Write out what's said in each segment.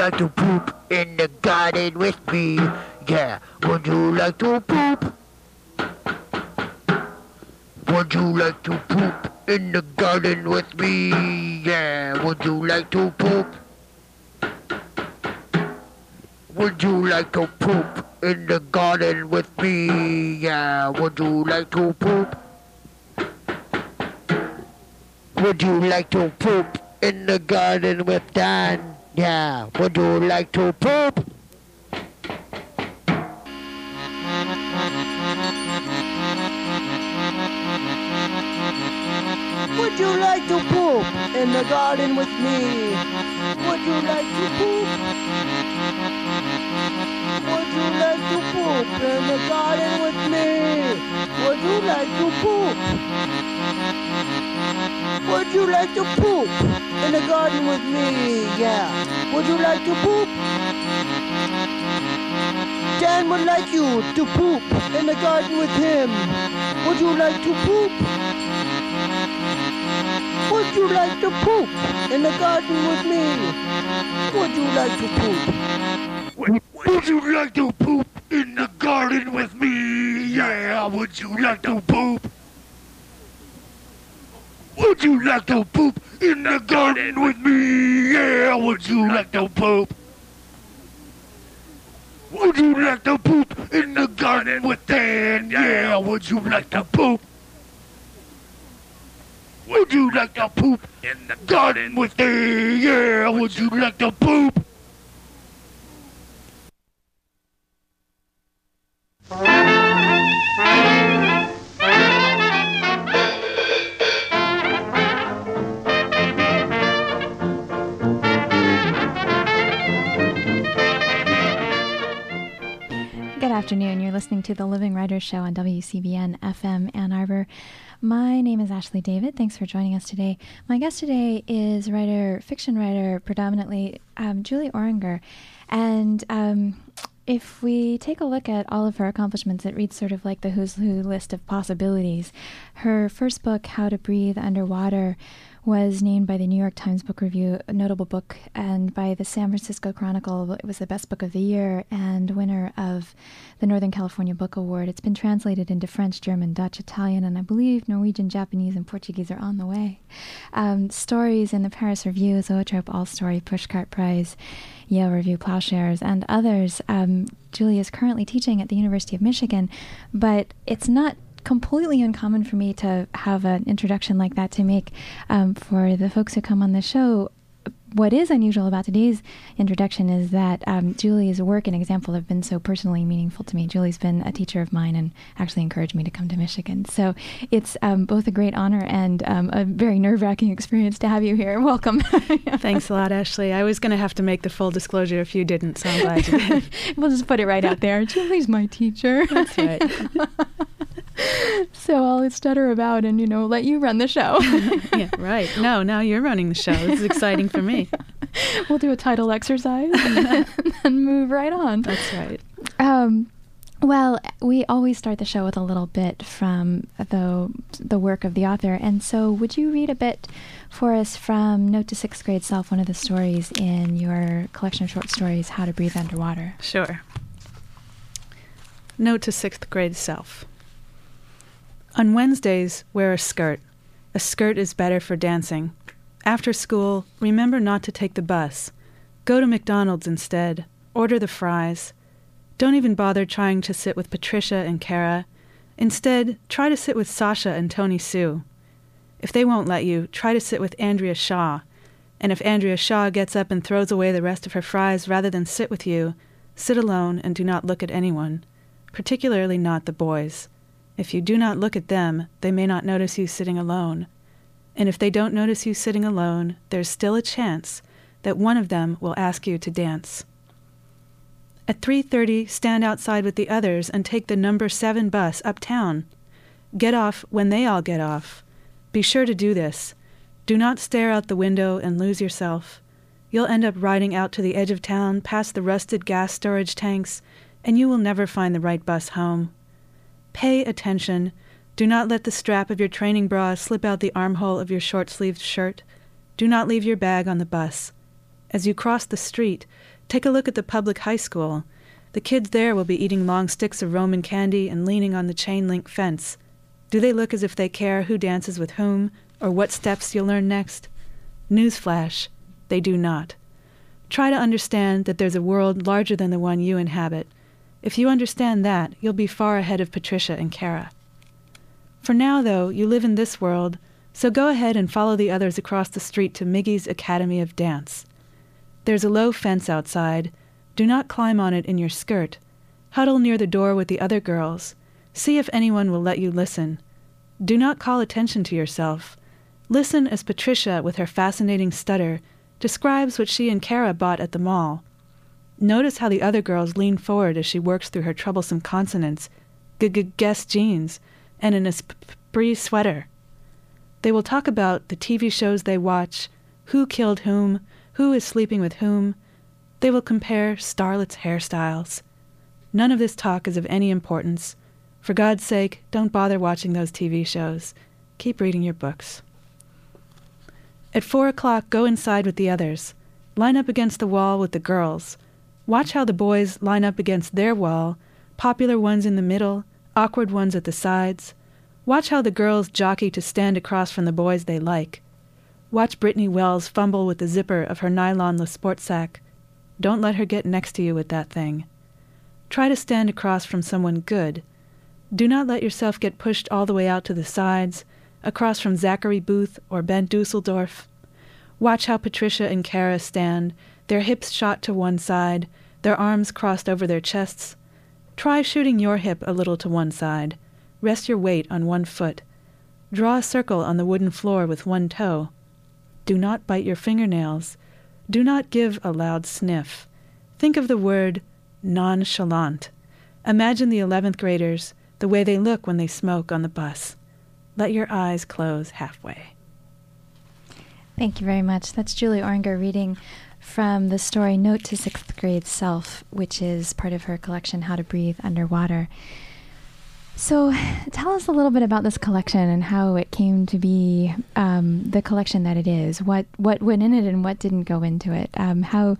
Would you like to poop in the garden with me? Yeah. Would you like to poop? Would you like to poop in the garden with me? Yeah. Would you like to poop? Would you like to poop in the garden with me? Yeah. Would you like to poop? Would you like to poop in the garden with Dan? Yeah. Would you like to poop? Would you like to poop in the garden with me? Would you like to poop? Would you like to poop in the garden with me? Would you like to poop? Would you like to poop in the garden with me? Yeah. Would you like to poop? Dan would like you to poop in the garden with him. Would you like to poop? Would you like to poop in the garden with me? Would you like to poop? Would, you like to poop in the garden with me? Yeah. Would you like to poop? Would you like to poop in the garden with me? Yeah. Would you like to poop? Would you like to poop in the garden with Dan? Yeah. Would you like to poop? Would you like to poop in the garden with me? Yeah. Would you like to poop? Afternoon. You're listening to the Living Writers Show on WCBN FM Ann Arbor. My name is Ashley David. Thanks for joining us today. My guest today is writer, fiction writer, predominantly um, Julie Orringer. And um, if we take a look at all of her accomplishments, it reads sort of like the who's who list of possibilities. Her first book, How to Breathe Underwater, was named by the New York Times Book Review a notable book, and by the San Francisco Chronicle, it was the best book of the year and winner of the Northern California Book Award. It's been translated into French, German, Dutch, Italian, and I believe Norwegian, Japanese, and Portuguese are on the way. Um, stories in the Paris Review, Zoetrope All Story, Pushcart Prize, Yale Review Plowshares, and others. Um, Julie is currently teaching at the University of Michigan, but it's not completely uncommon for me to have an introduction like that to make um, for the folks who come on the show. What is unusual about today's introduction is that um, Julie's work and example have been so personally meaningful to me. Julie's been a teacher of mine and actually encouraged me to come to Michigan. So it's um, both a great honor and um, a very nerve wracking experience to have you here. Welcome. Thanks a lot, Ashley. I was going to have to make the full disclosure if you didn't, so I'm glad you did. we'll just put it right out there. Julie's my teacher. That's right. so I'll stutter about and, you know, let you run the show. yeah, right. No, now you're running the show. This is exciting for me. We'll do a title exercise and then move right on. That's right. Um, well, we always start the show with a little bit from the the work of the author, and so would you read a bit for us from Note to Sixth Grade Self, one of the stories in your collection of short stories, How to Breathe Underwater? Sure. Note to sixth grade self. On Wednesdays, wear a skirt. A skirt is better for dancing. After school, remember not to take the bus. Go to McDonald's instead. Order the fries. Don't even bother trying to sit with Patricia and Kara. Instead, try to sit with Sasha and Tony Sue. If they won't let you, try to sit with Andrea Shaw. And if Andrea Shaw gets up and throws away the rest of her fries rather than sit with you, sit alone and do not look at anyone, particularly not the boys. If you do not look at them, they may not notice you sitting alone. And if they don't notice you sitting alone, there's still a chance that one of them will ask you to dance. At 3:30, stand outside with the others and take the number 7 bus uptown. Get off when they all get off. Be sure to do this. Do not stare out the window and lose yourself. You'll end up riding out to the edge of town past the rusted gas storage tanks, and you will never find the right bus home. Pay attention. Do not let the strap of your training bra slip out the armhole of your short sleeved shirt. Do not leave your bag on the bus. As you cross the street, take a look at the public high school. The kids there will be eating long sticks of Roman candy and leaning on the chain link fence. Do they look as if they care who dances with whom or what steps you'll learn next? Newsflash, they do not. Try to understand that there's a world larger than the one you inhabit. If you understand that, you'll be far ahead of Patricia and Kara. For now, though, you live in this world, so go ahead and follow the others across the street to Miggy's Academy of Dance. There's a low fence outside. Do not climb on it in your skirt. Huddle near the door with the other girls. See if anyone will let you listen. Do not call attention to yourself. Listen as Patricia, with her fascinating stutter, describes what she and Kara bought at the mall. Notice how the other girls lean forward as she works through her troublesome consonants, g-g-guess jeans, and an esprit sweater. They will talk about the TV shows they watch, who killed whom, who is sleeping with whom. They will compare starlets' hairstyles. None of this talk is of any importance. For God's sake, don't bother watching those TV shows. Keep reading your books. At four o'clock, go inside with the others. Line up against the wall with the girls. Watch how the boys line up against their wall, popular ones in the middle, awkward ones at the sides. Watch how the girls jockey to stand across from the boys they like. Watch Brittany Wells fumble with the zipper of her nylon LeSportsac. Don't let her get next to you with that thing. Try to stand across from someone good. Do not let yourself get pushed all the way out to the sides, across from Zachary Booth or Ben Dusseldorf. Watch how Patricia and Kara stand, their hips shot to one side, their arms crossed over their chests. Try shooting your hip a little to one side. Rest your weight on one foot. Draw a circle on the wooden floor with one toe. Do not bite your fingernails. Do not give a loud sniff. Think of the word nonchalant. Imagine the 11th graders, the way they look when they smoke on the bus. Let your eyes close halfway. Thank you very much. That's Julie Orringer reading from the story Note to Sixth Grade Self, which is part of her collection How to Breathe Underwater. So, tell us a little bit about this collection and how it came to be um, the collection that it is. What what went in it and what didn't go into it. Um, how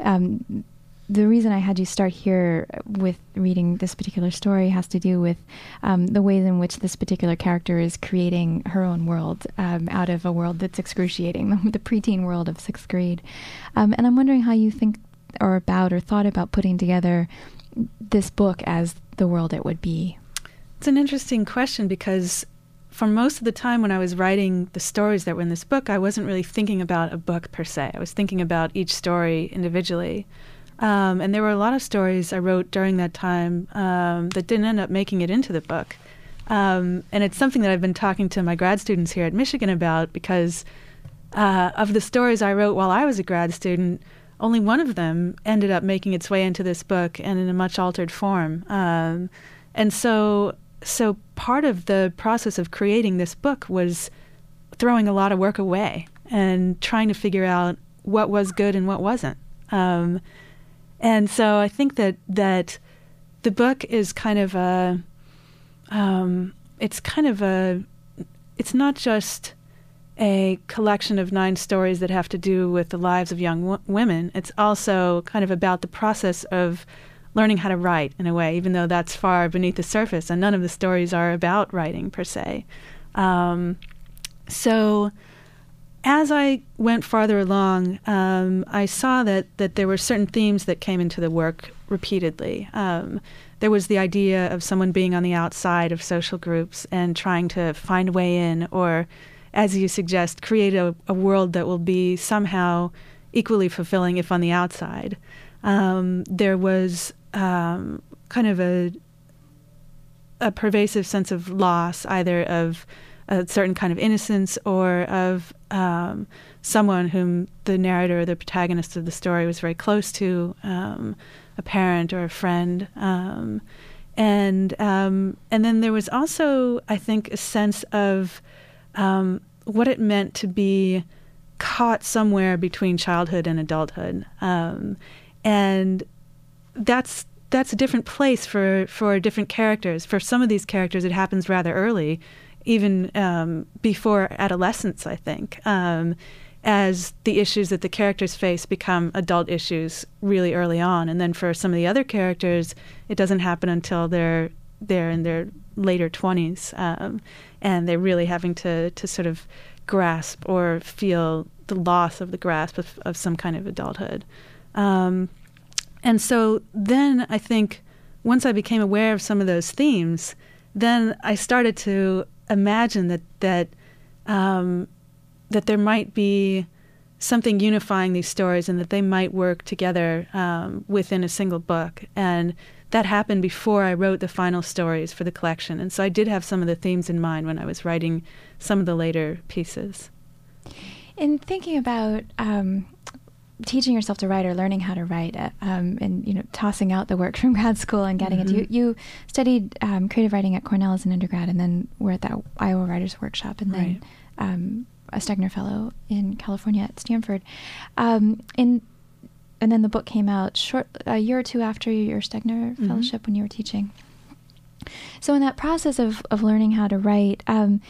um, the reason I had you start here with reading this particular story has to do with um, the ways in which this particular character is creating her own world um, out of a world that's excruciating, the, preteen world of sixth grade. Um, and I'm wondering how you think or about or thought about putting together this book as the world it would be. It's an interesting question because for most of the time when I was writing the stories that were in this book, I wasn't really thinking about a book per se. I was thinking about each story individually. Um, and there were a lot of stories I wrote during that time um, that didn't end up making it into the book. Um, and it's something that I've been talking to my grad students here at Michigan about because uh, of the stories I wrote while I was a grad student, only one of them ended up making its way into this book and in a much altered form. Um, and so, so part of the process of creating this book was throwing a lot of work away and trying to figure out what was good and what wasn't. Um, and so I think that that the book is kind of a um, it's kind of a it's not just a collection of nine stories that have to do with the lives of young w- women. It's also kind of about the process of learning how to write in a way, even though that's far beneath the surface, and none of the stories are about writing per se. Um, so as I went farther along, um, I saw that, that there were certain themes that came into the work repeatedly. Um, there was the idea of someone being on the outside of social groups and trying to find a way in, or, as you suggest, create a, a world that will be somehow equally fulfilling if on the outside. Um, there was um, kind of a, a pervasive sense of loss, either of a certain kind of innocence or of um, someone whom the narrator or the protagonist of the story was very close to, um, a parent or a friend. Um, and um, and then there was also, I think, a sense of um, what it meant to be caught somewhere between childhood and adulthood, um, and that's that's a different place for for different characters. For some of these characters, it happens rather early even um, before adolescence, I think. Um, as the issues that the characters face become adult issues really early on. And then for some of the other characters, it doesn't happen until they're they're in their later 20s um, and they're really having to, to sort of grasp or feel the loss of the grasp of, of some kind of adulthood. Um, and so then I think once I became aware of some of those themes, then I started to imagine that that um, that there might be something unifying these stories and that they might work together um, within a single book. And that happened before I wrote the final stories for the collection. And so I did have some of the themes in mind when I was writing some of the later pieces. In thinking about um, teaching yourself to write or learning how to write, uh, um, and you know, tossing out the work from grad school and getting mm-hmm. it, you, you studied um, creative writing at Cornell as an undergrad, and then were at that Iowa Writers Workshop, and then right. Um, a Stegner Fellow in California at Stanford. Um, in and then the book came out short a year or two after your Stegner mm-hmm. fellowship when you were teaching. So in that process of of learning how to write, um,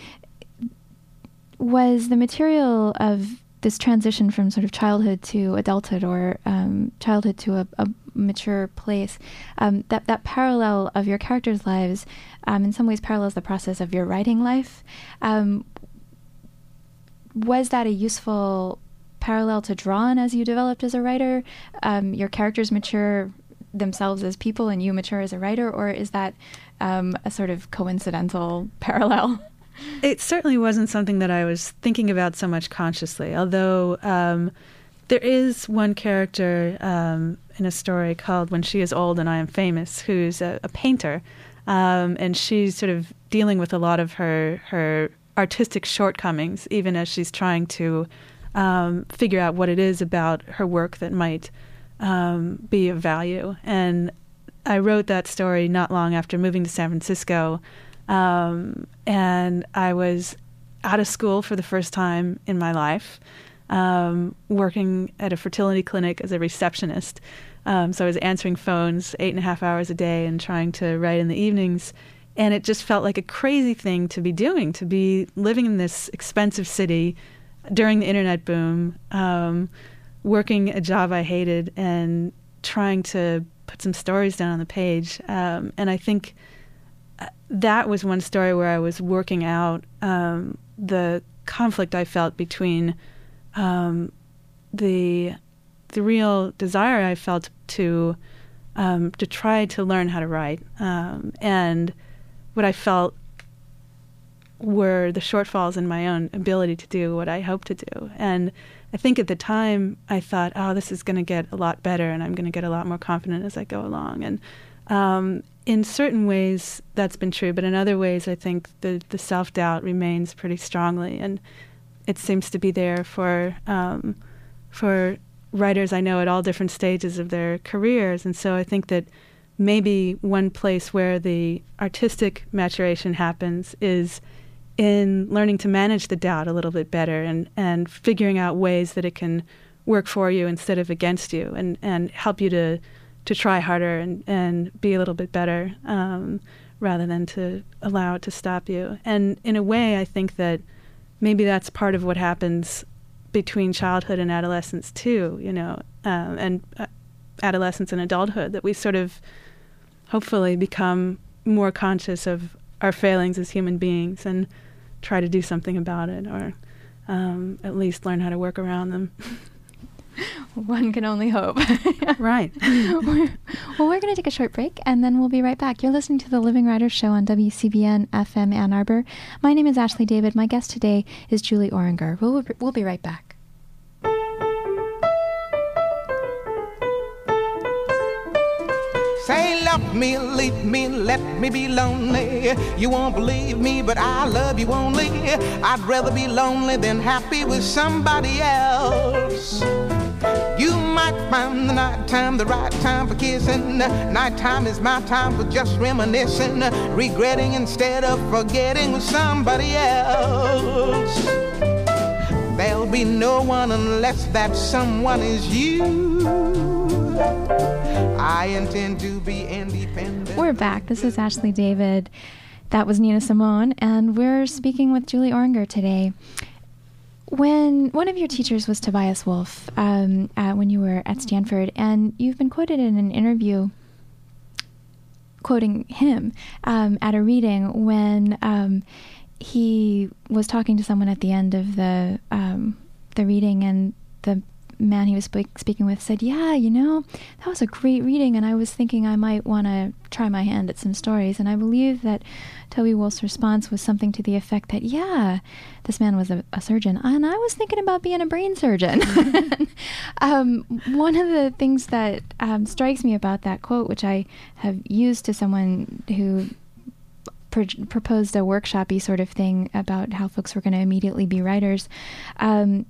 was the material of this transition from sort of childhood to adulthood or um, childhood to a, a mature place um, that that parallel of your characters' lives um, in some ways parallels the process of your writing life. Um, was that a useful parallel to draw on as you developed as a writer? Um, your characters mature themselves as people and you mature as a writer, or is that um, a sort of coincidental parallel? It certainly wasn't something that I was thinking about so much consciously, although um, there is one character um, in a story called When She Is Old and I Am Famous, who's a, a painter. Um, and she's sort of dealing with a lot of her her artistic shortcomings, even as she's trying to um, figure out what it is about her work that might um, be of value. And I wrote that story not long after moving to San Francisco, um, and I was out of school for the first time in my life, um, working at a fertility clinic as a receptionist. Um, so I was answering phones eight and a half hours a day and trying to write in the evenings. And it just felt like a crazy thing to be doing, to be living in this expensive city during the internet boom, um, working a job I hated and trying to put some stories down on the page. Um, and I think that was one story where I was working out um, the conflict I felt between um, the the real desire I felt to um, to try to learn how to write um, and what I felt were the shortfalls in my own ability to do what I hope to do. And I think at the time I thought, oh, this is going to get a lot better, and I'm going to get a lot more confident as I go along. And um, in certain ways, that's been true, but in other ways, I think the the self doubt remains pretty strongly, and it seems to be there for um, for writers I know at all different stages of their careers. And so I think that maybe one place where the artistic maturation happens is in learning to manage the doubt a little bit better and, and figuring out ways that it can work for you instead of against you and, and help you to to try harder and, and be a little bit better um, rather than to allow it to stop you. And in a way, I think that maybe that's part of what happens between childhood and adolescence too, you know, um, and uh, adolescence and adulthood, that we sort of hopefully become more conscious of our failings as human beings and try to do something about it or um, at least learn how to work around them. One can only hope. right. well, we're going to take a short break and then we'll be right back. You're listening to the Living Writers Show on WCBN FM Ann Arbor. My name is Ashley David. My guest today is Julie Orringer. We'll, we'll be right back. Say, love me, leave me, let me be lonely. You won't believe me, but I love you only. I'd rather be lonely than happy with somebody else. Might find the nighttime the right time for kissing. Nighttime is my time for just reminiscing, regretting instead of forgetting with somebody else. There'll be no one unless that someone is you. I intend to be independent. We're back. This is Ashley David. That was Nina Simone, and we're speaking with Julie Orringer today. When one of your teachers was Tobias Wolff um, uh, when you were at Stanford, and you've been quoted in an interview quoting him um, at a reading when um, he was talking to someone at the end of the um, the reading, and the man he was spe- speaking with said, "Yeah, you know, that was a great reading, and I was thinking I might want to try my hand at some stories." And I believe that Toby Wolff's response was something to the effect that, "Yeah, this man was a, a surgeon, and I was thinking about being a brain surgeon." um, one of the things that um, strikes me about that quote, which I have used to someone who proposed a workshopy sort of thing about how folks were going to immediately be writers, um,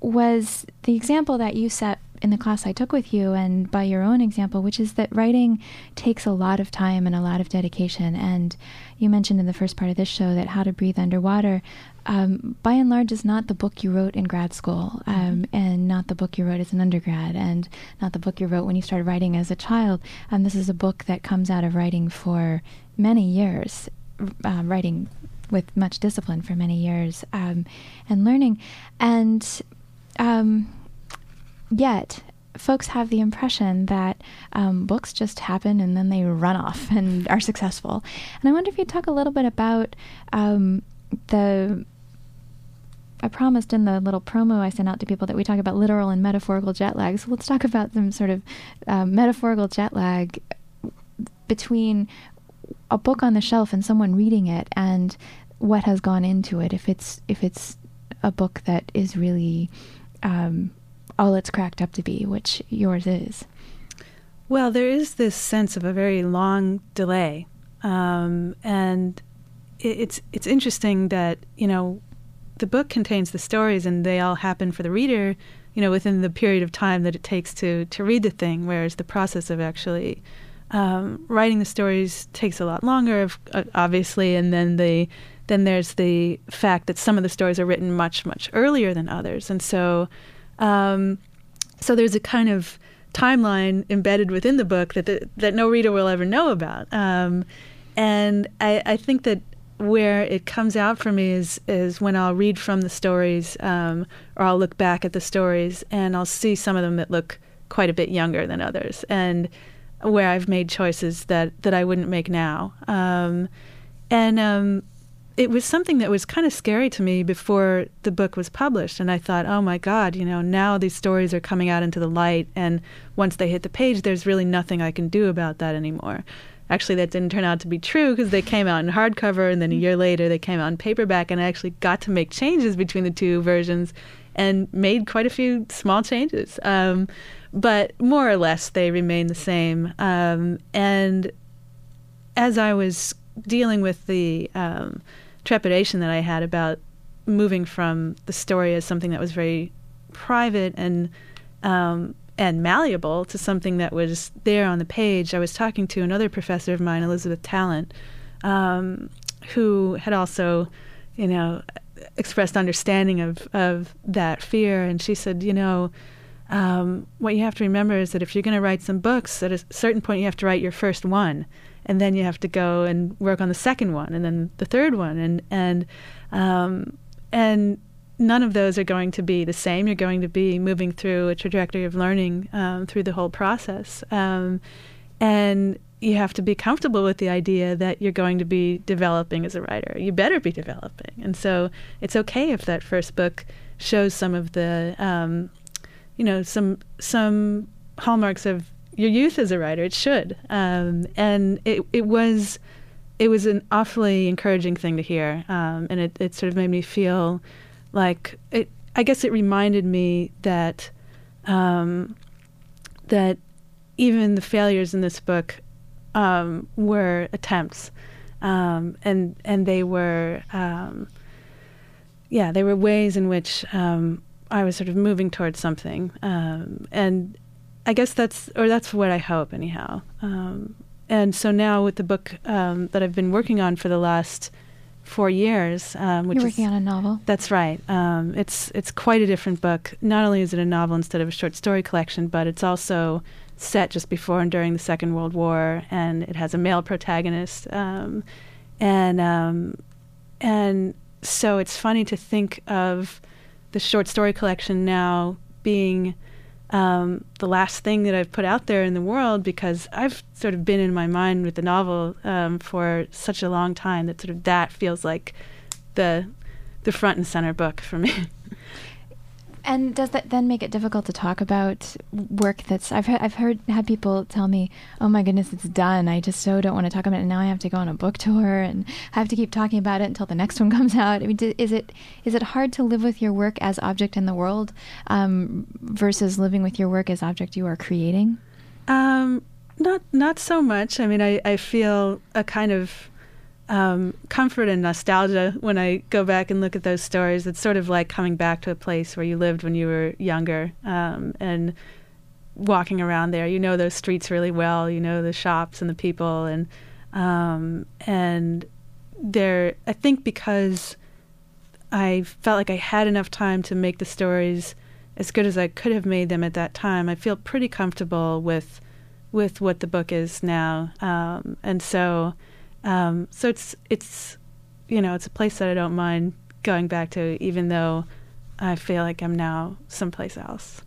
was the example that you set in the class I took with you and by your own example, which is that writing takes a lot of time and a lot of dedication. And you mentioned in the first part of this show that How to Breathe Underwater, um, by and large, is not the book you wrote in grad school, um, and not the book you wrote as an undergrad, and not the book you wrote when you started writing as a child. Um, this is a book that comes out of writing for many years, uh, writing with much discipline for many years, um, and learning. And um, yet, folks have the impression that um, books just happen and then they run off and are successful. And I wonder if you'd talk a little bit about um, the. I promised in the little promo I sent out to people that we talk about literal and metaphorical jet lag. So let's talk about some sort of um, metaphorical jet lag between a book on the shelf and someone reading it and what has gone into it. If it's if it's a book that is really um, all it's cracked up to be, which yours is. Well, there is this sense of a very long delay, um, and it, it's it's interesting that you know the book contains the stories, and they all happen for the reader, you know, within the period of time that it takes to to read the thing. Whereas the process of actually um, writing the stories takes a lot longer, uh, obviously, and then the then there's the fact that some of the stories are written much much earlier than others, and so um, so there's a kind of timeline embedded within the book that the, that no reader will ever know about. Um, and I, I, think that where it comes out for me is is when I'll read from the stories, um, or I'll look back at the stories, and I'll see some of them that look quite a bit younger than others, and where I've made choices that that I wouldn't make now. Um, and um, it was something that was kind of scary to me before the book was published. And I thought, oh my God, you know, now these stories are coming out into the light. And once they hit the page, there's really nothing I can do about that anymore. Actually, that didn't turn out to be true because they came out in hardcover and then a year later they came out in paperback. And I actually got to make changes between the two versions and made quite a few small changes. Um, but more or less, they remain the same. Um, and as I was dealing with the um, trepidation that I had about moving from the story as something that was very private and um, and malleable to something that was there on the page. I was talking to another professor of mine, Elizabeth Tallent, um, who had also, you know, expressed understanding of of that fear, and she said, you know. Um, what you have to remember is that if you're going to write some books, at a certain point you have to write your first one, and then you have to go and work on the second one and then the third one and and um, and none of those are going to be the same. You're going to be moving through a trajectory of learning um, through the whole process, um, and you have to be comfortable with the idea that you're going to be developing as a writer. You better be developing, and so it's okay if that first book shows some of the, um, you know, some some hallmarks of your youth as a writer. It should, um, and it it was it was an awfully encouraging thing to hear, um, and it it sort of made me feel like it. I guess it reminded me that um, that even the failures in this book um, were attempts, um, and and they were um, yeah they were ways in which I was sort of moving towards something, and I guess that's or that's what I hope anyhow. Um, and so now with the book um, that I've been working on for the last four years, um, which you're working is, on a novel. That's right. Um, it's it's quite a different book. Not only is it a novel instead of a short story collection, but it's also set just before and during the Second World War, and it has a male protagonist. Um, and um, and so it's funny to think of the short story collection now being um, the last thing that I've put out there in the world because I've sort of been in my mind with the novel um, for such a long time that sort of that feels like the the front and center book for me. And does that then make it difficult to talk about work that's I've heard, I've heard had people tell me, "Oh my goodness, it's done. I just so don't want to talk about it. And now I have to go on a book tour and I have to keep talking about it until the next one comes out." I mean, is it is it hard to live with your work as object in the world um, versus living with your work as object you are creating? Um, not not so much. I mean, I I feel a kind of um, comfort and nostalgia when I go back and look at those stories. It's sort of like coming back to a place where you lived when you were younger um, and walking around there. You know those streets really well. You know the shops and the people, and um, and there. I think because I felt like I had enough time to make the stories as good as I could have made them at that time. I feel pretty comfortable with with what the book is now, um, and so. Um, so it's it's you know it's a place that I don't mind going back to, even though I feel like I'm now someplace else.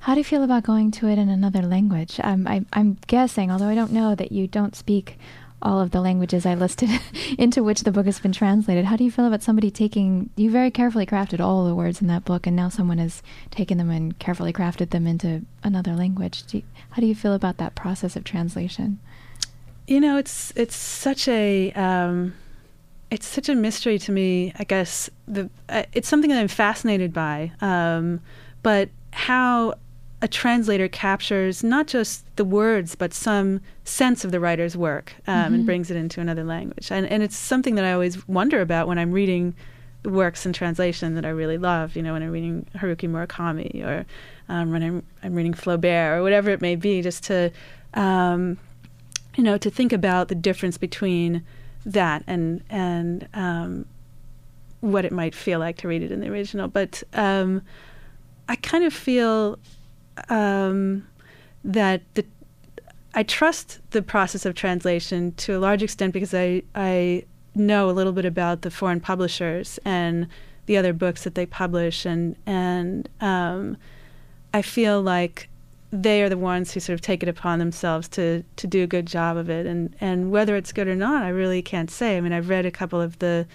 How do you feel about going to it in another language? Um, I, I'm guessing, although I don't know, that you don't speak all of the languages I listed into which the book has been translated. How do you feel about somebody taking you very carefully crafted all the words in that book, and now someone has taken them and carefully crafted them into another language? Do you, how do you feel about that process of translation? You know, it's it's such a um, it's such a mystery to me. I guess the uh, it's something that I'm fascinated by, um, but how a translator captures not just the words but some sense of the writer's work um, mm-hmm. and brings it into another language. And and it's something that I always wonder about when I'm reading works in translation that I really love. You know, when I'm reading Haruki Murakami or um, when I'm, I'm reading Flaubert or whatever it may be, just to um, you know, to think about the difference between that and and um, what it might feel like to read it in the original. But um, I kind of feel um, that the I trust the process of translation to a large extent because I I know a little bit about the foreign publishers and the other books that they publish and and um, I feel like they are the ones who sort of take it upon themselves to to do a good job of it. And and whether it's good or not I really can't say. I mean I've read a couple of the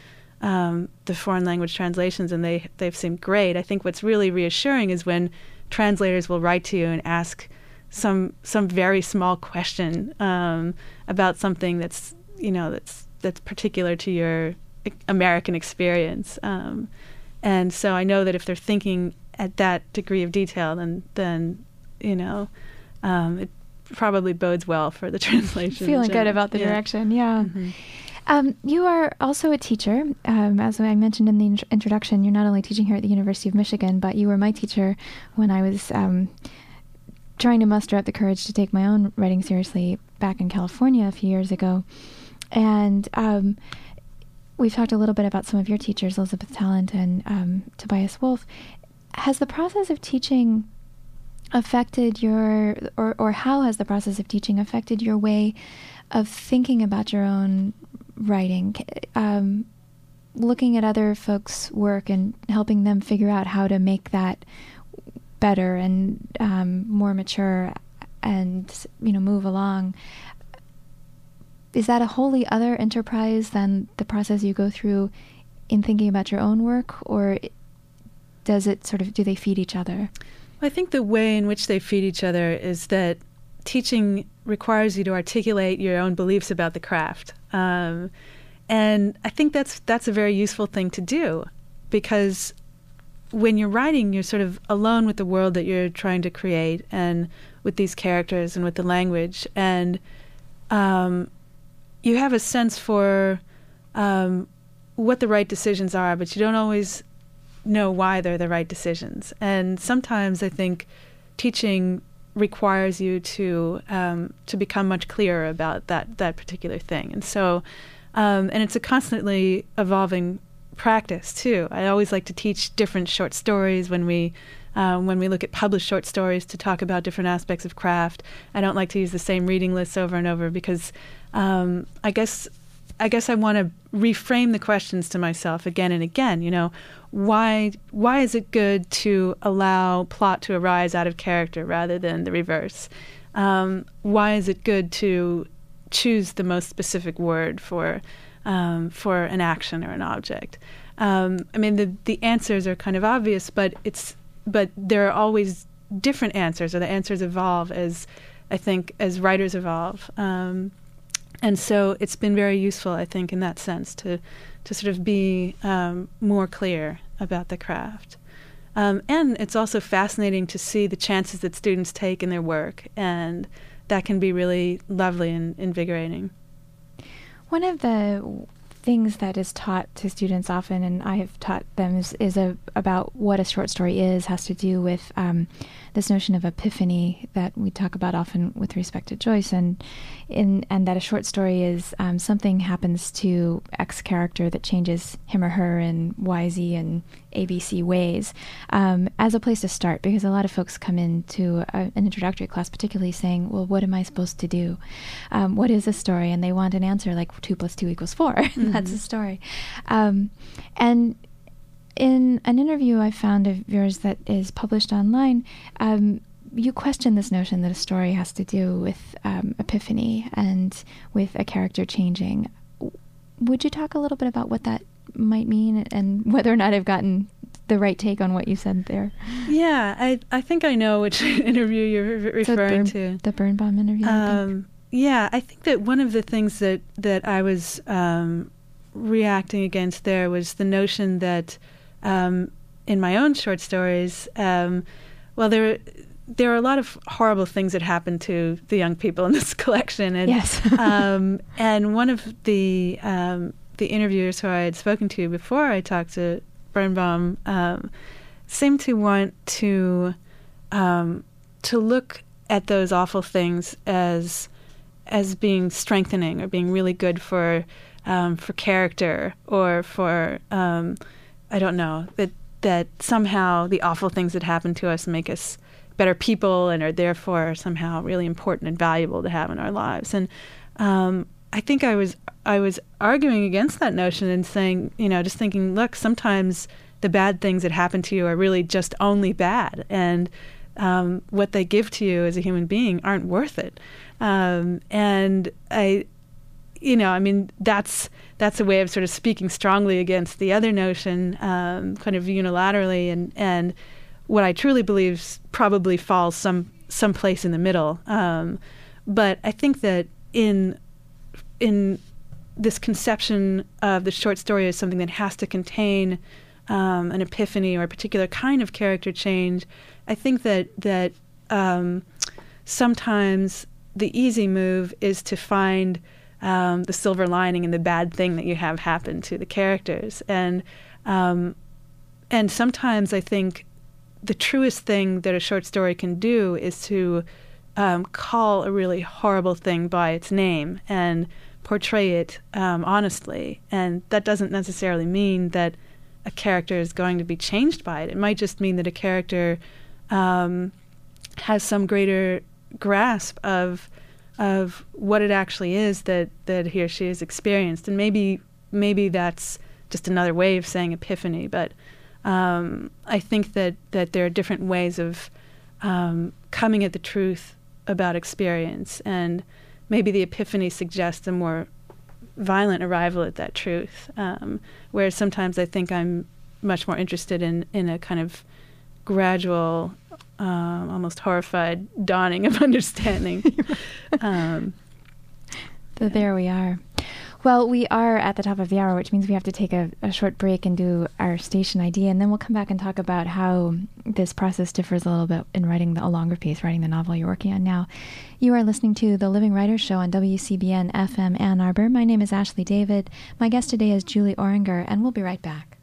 um, the foreign language translations and they they've seemed great. I think what's really reassuring is when translators will write to you and ask some some very small question um, about something that's you know that's that's particular to your American experience. Um, and so I know that if they're thinking at that degree of detail then then you know, um, it probably bodes well for the translation. Feeling good about the yeah. direction, yeah. Mm-hmm. Um, you are also a teacher. Um, as I mentioned in the in- introduction, you're not only teaching here at the University of Michigan, but you were my teacher when I was um, trying to muster up the courage to take my own writing seriously back in California a few years ago. And um, we've talked a little bit about some of your teachers, Elizabeth Tallent and um, Tobias Wolff. Has the process of teaching affected your or or how has the process of teaching affected your way of thinking about your own writing? Um, looking at other folks work and helping them figure out how to make that better and um, more mature and you know move along. Is that a wholly other enterprise than the process you go through in thinking about your own work or does it sort of do they feed each other I think the way in which they feed each other is that teaching requires you to articulate your own beliefs about the craft, um, and I think that's that's a very useful thing to do because when you're writing, you're sort of alone with the world that you're trying to create and with these characters and with the language, and um, you have a sense for um, what the right decisions are, but you don't always know why they're the right decisions. And sometimes I think teaching requires you to um, to become much clearer about that that particular thing. And so, um, and it's a constantly evolving practice too. I always like to teach different short stories when we. Um, when we look at published short stories to talk about different aspects of craft, I don't like to use the same reading lists over and over because um, I guess I guess I want to reframe the questions to myself again and again. You know, why why is it good to allow plot to arise out of character rather than the reverse? Um, why is it good to choose the most specific word for um, for an action or an object? Um, I mean, the the answers are kind of obvious, but it's but there are always different answers, or the answers evolve as I think as writers evolve. And so it's been very useful, I think, in that sense to to sort of be um, more clear about the craft. Um, and it's also fascinating to see the chances that students take in their work, and that can be really lovely and invigorating. One of the things that is taught to students often, and I have taught them, is, is a, about what a short story is, has to do with um, this notion of epiphany that we talk about often with respect to Joyce, and in and that a short story is um, something happens to X character that changes him or her in Y, Z, and ABC ways um, as a place to start, because a lot of folks come into a, an introductory class, particularly saying, "Well, what am I supposed to do? Um, what is a story?" And they want an answer like two plus two equals 4 mm-hmm. That's a story, um, and in an interview I found of yours that is published online, um, you question this notion that a story has to do with um, epiphany and with a character changing. Would you talk a little bit about what that might mean and whether or not I've gotten the right take on what you said there? Yeah, I I think I know which interview you're referring so to. The Birnbaum interview. Um, yeah, I think that one of the things that that I was um, reacting against there was the notion that um, in my own short stories, um, well, there there are a lot of horrible things that happen to the young people in this collection, and yes. um, and one of the um, the interviewers who I had spoken to before I talked to Birnbaum um, seemed to want to um, to look at those awful things as as being strengthening or being really good for um, for character or for um, I don't know that that somehow the awful things that happen to us make us better people and are therefore somehow really important and valuable to have in our lives. And um, I think I was I was arguing against that notion and saying, you know, just thinking, look, sometimes the bad things that happen to you are really just only bad, and um, what they give to you as a human being aren't worth it. Um, and I, you know, I mean, that's that's a way of sort of speaking strongly against the other notion, um, kind of unilaterally, and and what I truly believe probably falls some someplace in the middle. Um, but I think that in in this conception of the short story as something that has to contain um, an epiphany or a particular kind of character change, I think that that um, sometimes the easy move is to find um, the silver lining in the bad thing that you have happen to the characters. And um, and sometimes I think the truest thing that a short story can do is to um, call a really horrible thing by its name and portray it um, honestly. And that doesn't necessarily mean that a character is going to be changed by it. It might just mean that a character um, has some greater grasp of of what it actually is that that he or she has experienced, and maybe maybe that's just another way of saying epiphany. But um, I think that that there are different ways of um, coming at the truth about experience, and maybe the epiphany suggests a more violent arrival at that truth. Um, whereas sometimes I think I'm much more interested in in a kind of gradual um, almost horrified dawning of understanding. um, so there we are. Well, we are at the top of the hour, which means we have to take a, a, short break and do our station ID, and then we'll come back and talk about how this process differs a little bit in writing the, a longer piece, writing the novel you're working on now. You are listening to the Living Writers Show on WCBN FM Ann Arbor. My name is Ashley David. My guest today is Julie Orringer, and we'll be right back.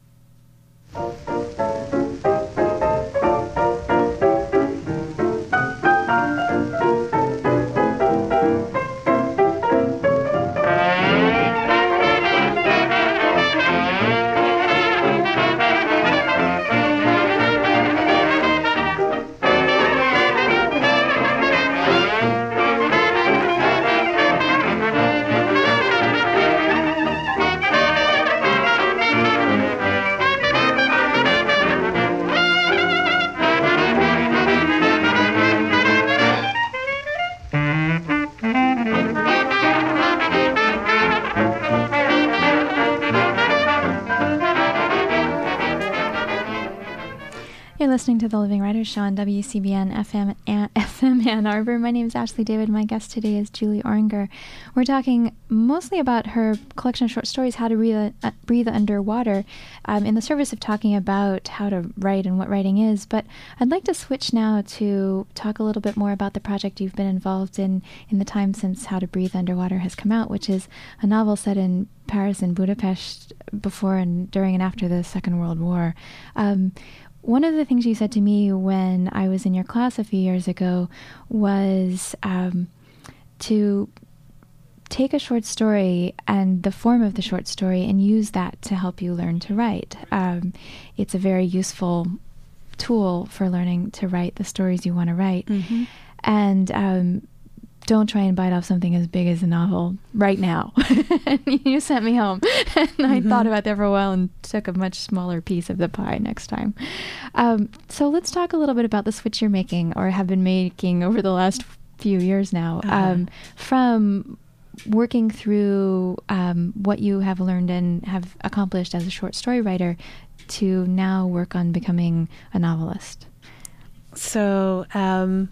The Living Writers Show on WCBN FM, An- FM Ann Arbor. My name is Ashley David. My guest today is Julie Orringer. We're talking mostly about her collection of short stories, How to Breathe, uh, breathe Underwater, um, in the service of talking about how to write and what writing is. But I'd like to switch now to talk a little bit more about the project you've been involved in in the time since How to Breathe Underwater has come out, which is a novel set in Paris and Budapest before and during and after the Second World War. Um, one of the things you said to me when I was in your class a few years ago was um, to take a short story and the form of the short story and use that to help you learn to write. Um, it's a very useful tool for learning to write the stories you want to write. Mm-hmm. And um, don't try and bite off something as big as a novel right now. you sent me home, and I Mhm. thought about that for a while and took a much smaller piece of the pie next time. Um, so let's talk a little bit about the switch you're making or have been making over the last few years now Uh-huh. um, from working through um, what you have learned and have accomplished as a short story writer to now work on becoming a novelist. So, um,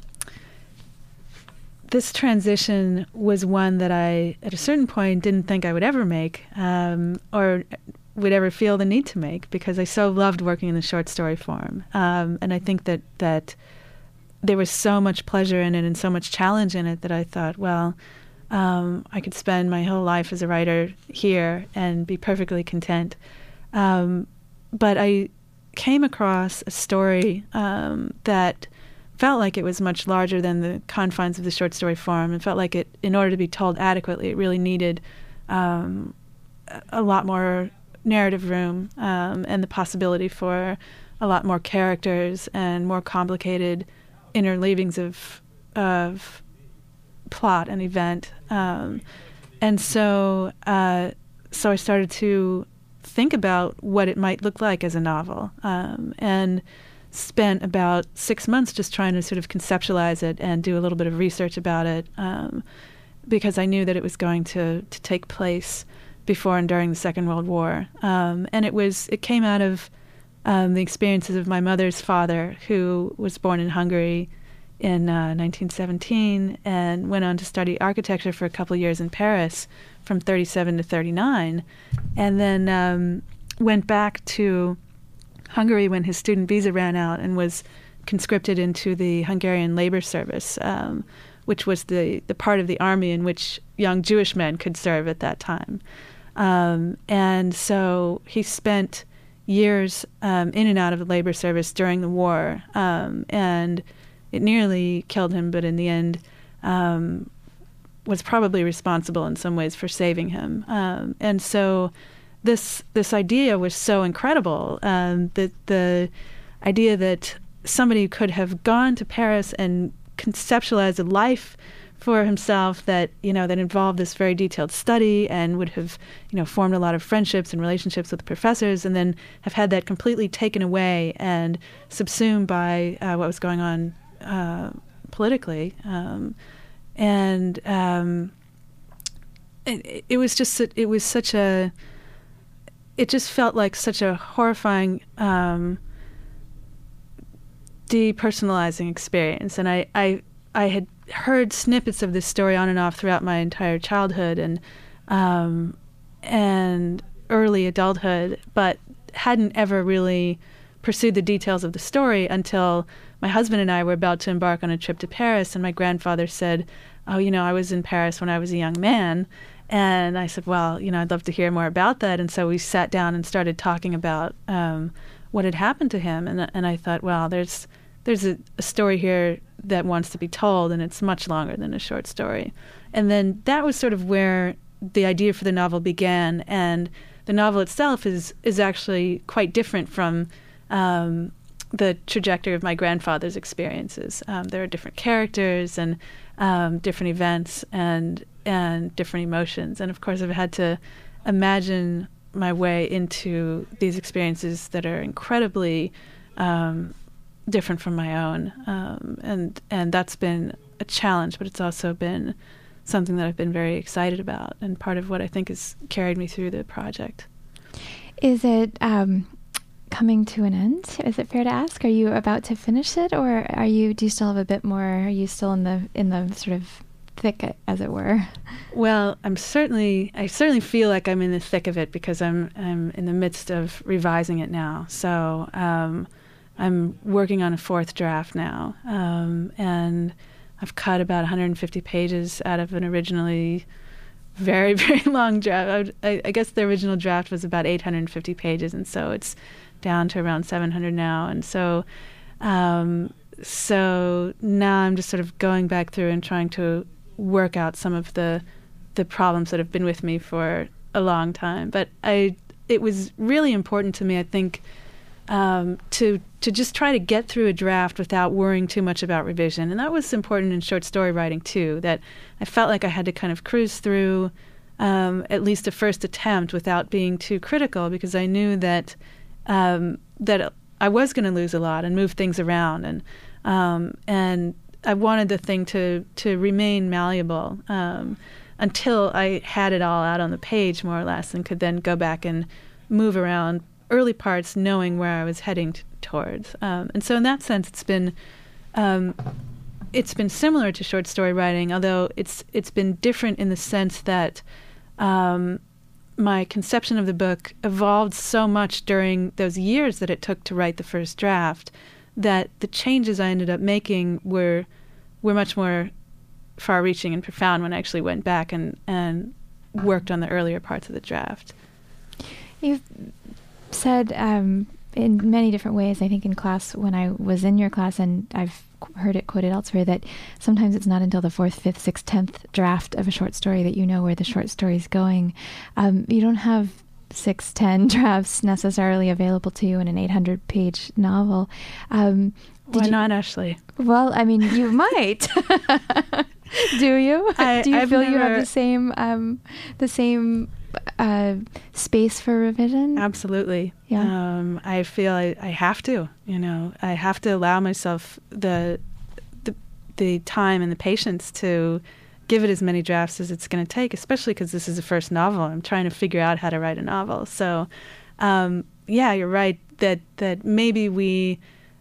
this transition was one that I, at a certain point, didn't think I would ever make um, or would ever feel the need to make because I so loved working in the short story form. Um, and I think that, that there was so much pleasure in it and so much challenge in it that I thought, well, um, I could spend my whole life as a writer here and be perfectly content. Um, but I came across a story um, that felt like it was much larger than the confines of the short story form and felt like it, in order to be told adequately, it really needed um, a- a lot more narrative room um, and the possibility for a lot more characters and more complicated interleavings of of plot and event. Um, and so, uh, so I started to think about what it might look like as a novel, um, and spent about six months just trying to sort of conceptualize it and do a little bit of research about it, um, because I knew that it was going to to take place before and during the Second World War, um, and it was it came out of um, the experiences of my mother's father, who was born in Hungary in uh, 1917 and went on to study architecture for a couple years in Paris from 37 to 39, and then um, went back to Hungary when his student visa ran out and was conscripted into the Hungarian labor service, um, which was the, the part of the army in which young Jewish men could serve at that time. Um, and so he spent years um, in and out of the labor service during the war, um, and it nearly killed him, but in the end, um, was probably responsible in some ways for saving him. Um, and so, this this idea was so incredible um, that the idea that somebody could have gone to Paris and conceptualized a life for himself that you know that involved this very detailed study and would have you know formed a lot of friendships and relationships with professors and then have had that completely taken away and subsumed by uh, what was going on uh, politically. Um, and um, it, it was just it was such a it just felt like such a horrifying um, depersonalizing experience and I, I I had heard snippets of this story on and off throughout my entire childhood and um, and early adulthood, but hadn't ever really pursued the details of the story until my husband and I were about to embark on a trip to Paris, and my grandfather said, "Oh, you know, I was in Paris when I was a young man." And I said, "Well, you know, I'd love to hear more about that." And so we sat down and started talking about um, what had happened to him, and and I thought, "Well, there's there's a, a story here that wants to be told, and it's much longer than a short story." And then that was sort of where the idea for the novel began, and the novel itself is is actually quite different from um, the trajectory of my grandfather's experiences. Um, there are different characters and um, different events and and different emotions, and of course, I've had to imagine my way into these experiences that are incredibly um, different from my own, um, and and that's been a challenge, but it's also been something that I've been very excited about, and part of what I think has carried me through the project. Is it coming to an end. Is it fair to ask? Are you about to finish it, or are you? Do you still have a bit more? Are you still in the in the sort of thick, as it were? Well, I'm certainly I certainly feel like I'm in the thick of it because I'm I'm in the midst of revising it now. So um, I'm working on a fourth draft now, um, and I've cut about 150 pages out of an originally very very long draft. I, I, guess the original draft was about 850 pages, and so it's down to around 700 now. And so, um, so now I'm just sort of going back through and trying to work out some of the the problems that have been with me for a long time. But I, it was really important to me, I think, um, to to just try to get through a draft without worrying too much about revision. And that was important in short story writing too. That I felt like I had to kind of cruise through um, at least a first attempt without being too critical, because I knew that um, that I was going to lose a lot and move things around, and um, and I wanted the thing to to remain malleable um, until I had it all out on the page more or less, and could then go back and move around early parts knowing where I was heading t- towards. Um, and so in that sense, it's been um, it's been similar to short story writing, although it's it's been different in the sense that um, my conception of the book evolved so much during those years that it took to write the first draft that the changes I ended up making were were much more far reaching and profound when I actually went back and, and worked on the earlier parts of the draft. You've said um, in many different ways, I think in class, when I was in your class, and I've heard it quoted elsewhere, that sometimes it's not until the fourth, fifth, sixth, tenth draft of a short story that you know where the short story is going. Um, you don't have six, ten drafts necessarily available to you in an 800 page novel. Um, Why you, not, Ashley? Well, I mean, you might. Do you? I, Do you I've feel never, you have the same um, the same uh, space for revision? Absolutely. Yeah. Um, I feel I, I have to. You know, I have to allow myself the the the time and the patience to give it as many drafts as it's going to take, especially because this is the first novel. I'm trying to figure out how to write a novel. So, um, yeah, you're right that that maybe we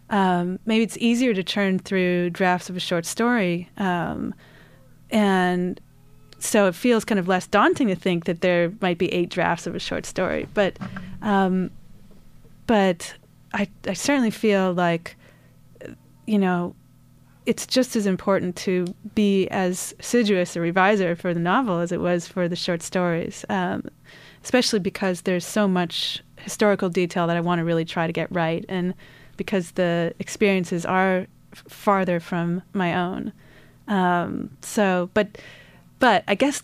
um, maybe it's easier to churn through drafts of a short story, um, and so it feels kind of less daunting to think that there might be eight drafts of a short story. But um, but I I certainly feel like you know it's just as important to be as assiduous a reviser for the novel as it was for the short stories, um, especially because there's so much historical detail that I want to really try to get right, and because the experiences are farther from my own. Um, so, but but I guess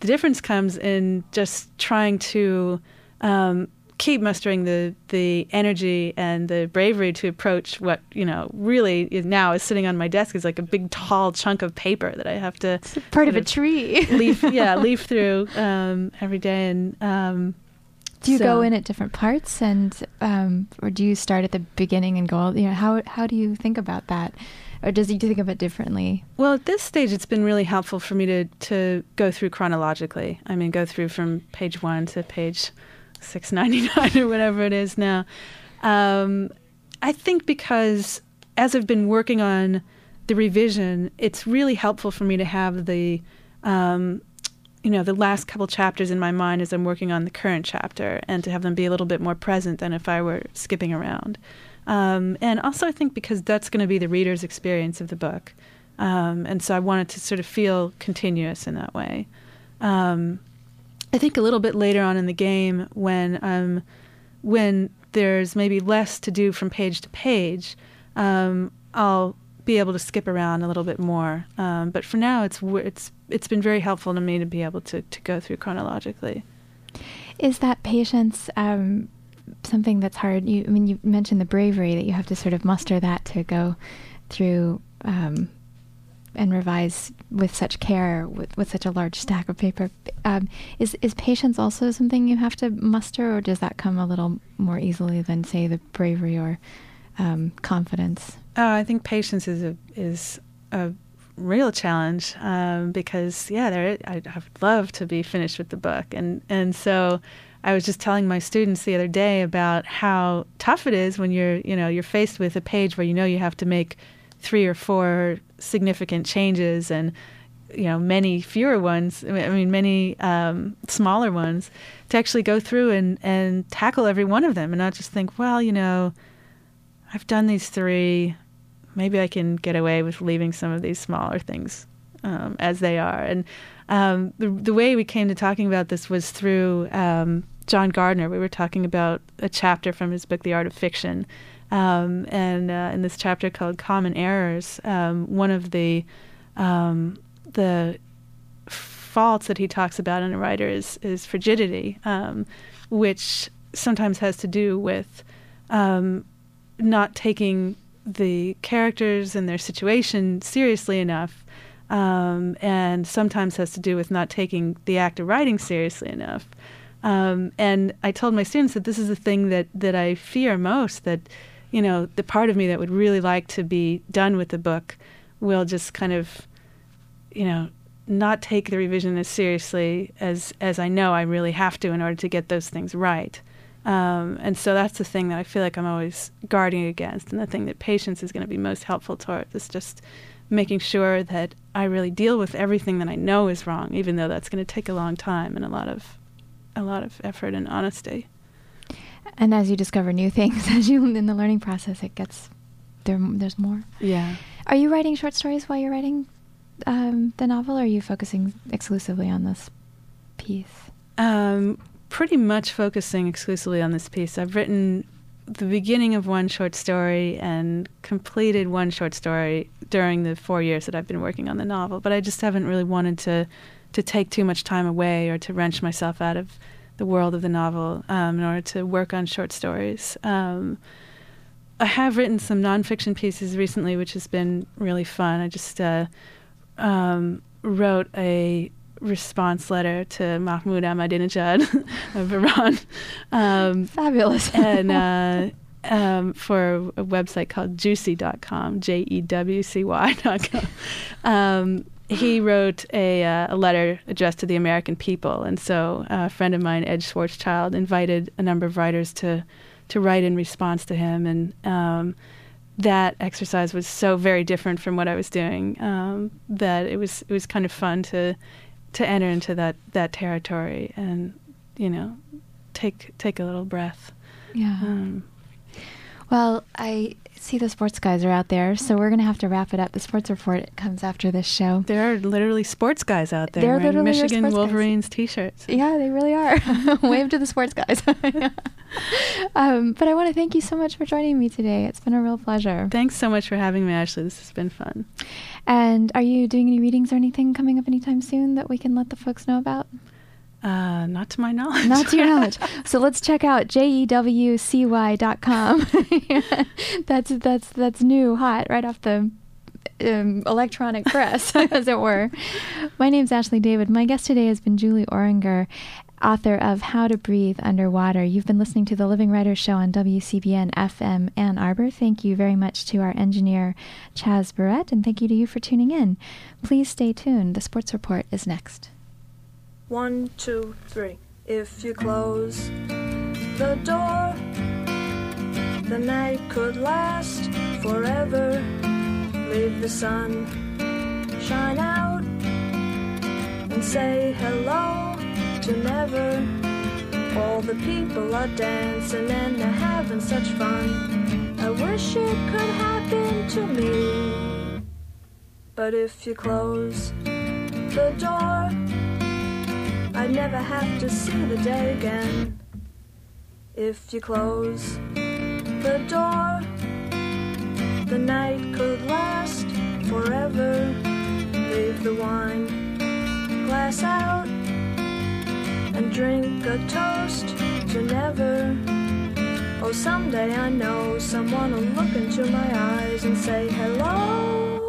the difference comes in just trying to um, keep mustering the the energy and the bravery to approach what you know really is now is sitting on my desk is like a big tall chunk of paper that I have to it's part of a tree leaf yeah leaf through um, every day and um, do you so. go in at different parts and um, or do you start at the beginning and go you know how how do you think about that or does he think of it differently? Well, at this stage, it's been really helpful for me to to go through chronologically. I mean, go through from page one to page 699 or whatever it is now. Um, I think because as I've been working on the revision, it's really helpful for me to have the, um, you know, the last couple chapters in my mind as I'm working on the current chapter, and to have them be a little bit more present than if I were skipping around. Um, and also, I think because that's going to be the reader's experience of the book, um, and so I wanted to sort of feel continuous in that way. Um, I think a little bit later on in the game, when um, when there's maybe less to do from page to page, um, I'll be able to skip around a little bit more. Um, but for now, it's it's it's been very helpful to me to be able to to go through chronologically. Is that patience um, something that's hard? You I mean you mentioned the bravery that you have to sort of muster that to go through um, and revise with such care with, with such a large stack of paper. Um, is is patience also something you have to muster, or does that come a little more easily than say the bravery or um, confidence? Oh, I think patience is a is a real challenge um, because yeah, there I, I would love to be finished with the book, and and so I was just telling my students the other day about how tough it is when you're, you know, you're faced with a page where you know you have to make three or four significant changes and you know many fewer ones i mean many um, smaller ones to actually go through and, and tackle every one of them and not just think well you know i've done these three. Maybe i can get away with leaving some of these smaller things um, as they are. And um, the, the way we came to talking about this was through um, john gardner. We were talking about a chapter from his book the art of fiction um, and uh, in this chapter called Common Errors, um, one of the um, the faults that he talks about in a writer is is frigidity, um, which sometimes has to do with um, not taking the characters and their situation seriously enough, um, and sometimes has to do with not taking the act of writing seriously enough. and I told my students that this is the thing that that I fear most that you know, the part of me that would really like to be done with the book will just kind of, you know, not take the revision as seriously as as I know I really have to in order to get those things right. Um, and so that's the thing that I feel like I'm always guarding against, and the thing that patience is going to be most helpful towards is just making sure that I really deal with everything that I know is wrong, even though that's going to take a long time and a lot of a lot of effort and honesty. And as you discover new things, as you in the learning process, it gets there. There's more. Yeah. Are you writing short stories while you're writing um, the novel, or are you focusing exclusively on this piece? Um, pretty much focusing exclusively on this piece. I've written the beginning of one short story and completed one short story during the four years that I've been working on the novel. But I just haven't really wanted to to take too much time away or to wrench myself out of the world of the novel um, in order to work on short stories. Um, I have written some nonfiction pieces recently, which has been really fun. I just uh, um, wrote a response letter to Mahmoud Ahmadinejad of Iran. Um, Fabulous. and uh, um, for a website called Jewcy.com, J E W C Y.com. Um, he wrote a, uh, a letter addressed to the American people, and so uh, a friend of mine, Ed Schwarzschild, invited a number of writers to to write in response to him, and um, that exercise was so very different from what I was doing um, that it was it was kind of fun to to enter into that that territory and you know take take a little breath. Yeah. Um, well, I see the sports guys are out there, so we're going to have to wrap it up. The sports report comes after this show. There are literally sports guys out there They're wearing Michigan Wolverines guys. t-shirts. Yeah, they really are. Wave to the sports guys. um, but I want to thank you so much for joining me today. It's been a real pleasure. Thanks so much for having me, Ashley. This has been fun. And are you doing any readings or anything coming up anytime soon that we can let the folks know about? Uh, not to my knowledge. Not to your knowledge. So let's check out jewcy.com. that's that's that's new, hot, right off the um, electronic press, as it were. My name's Ashley David. My guest today has been Julie Orringer, author of How to Breathe Underwater. You've been listening to the Living Writers Show on WCBN FM Ann Arbor. Thank you very much to our engineer, Chaz Barrett, and thank you to you for tuning in. Please stay tuned. The Sports Report is next. One, two, three. If you close the door, the night could last forever. Leave the sun shine out and say hello to never. All the people are dancing and they're having such fun. I wish it could happen to me. But if you close the door, I'd never have to see the day again. If you close the door, the night could last forever. Leave the wine glass out and drink a toast to never. Oh, someday I know someone will look into my eyes and say, Hello,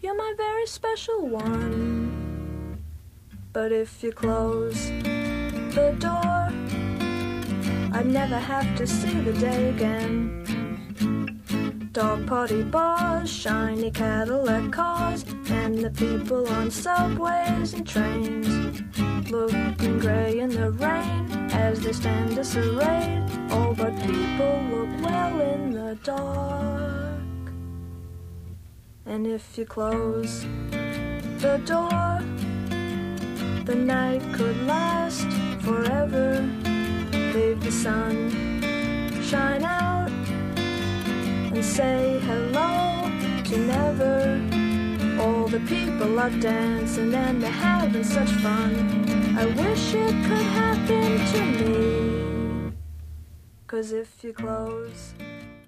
you're my very special one. But if you close the door, I'd never have to see the day again. Dog party bars, shiny Cadillac cars, and the people on subways and trains. Looking gray in the rain as they stand disarrayed. All but people look well in the dark. And if you close the door, the night could last forever. Leave the sun shine out and say hello to never. All the people are dancing and they're having such fun. I wish it could happen to me. Cause if you close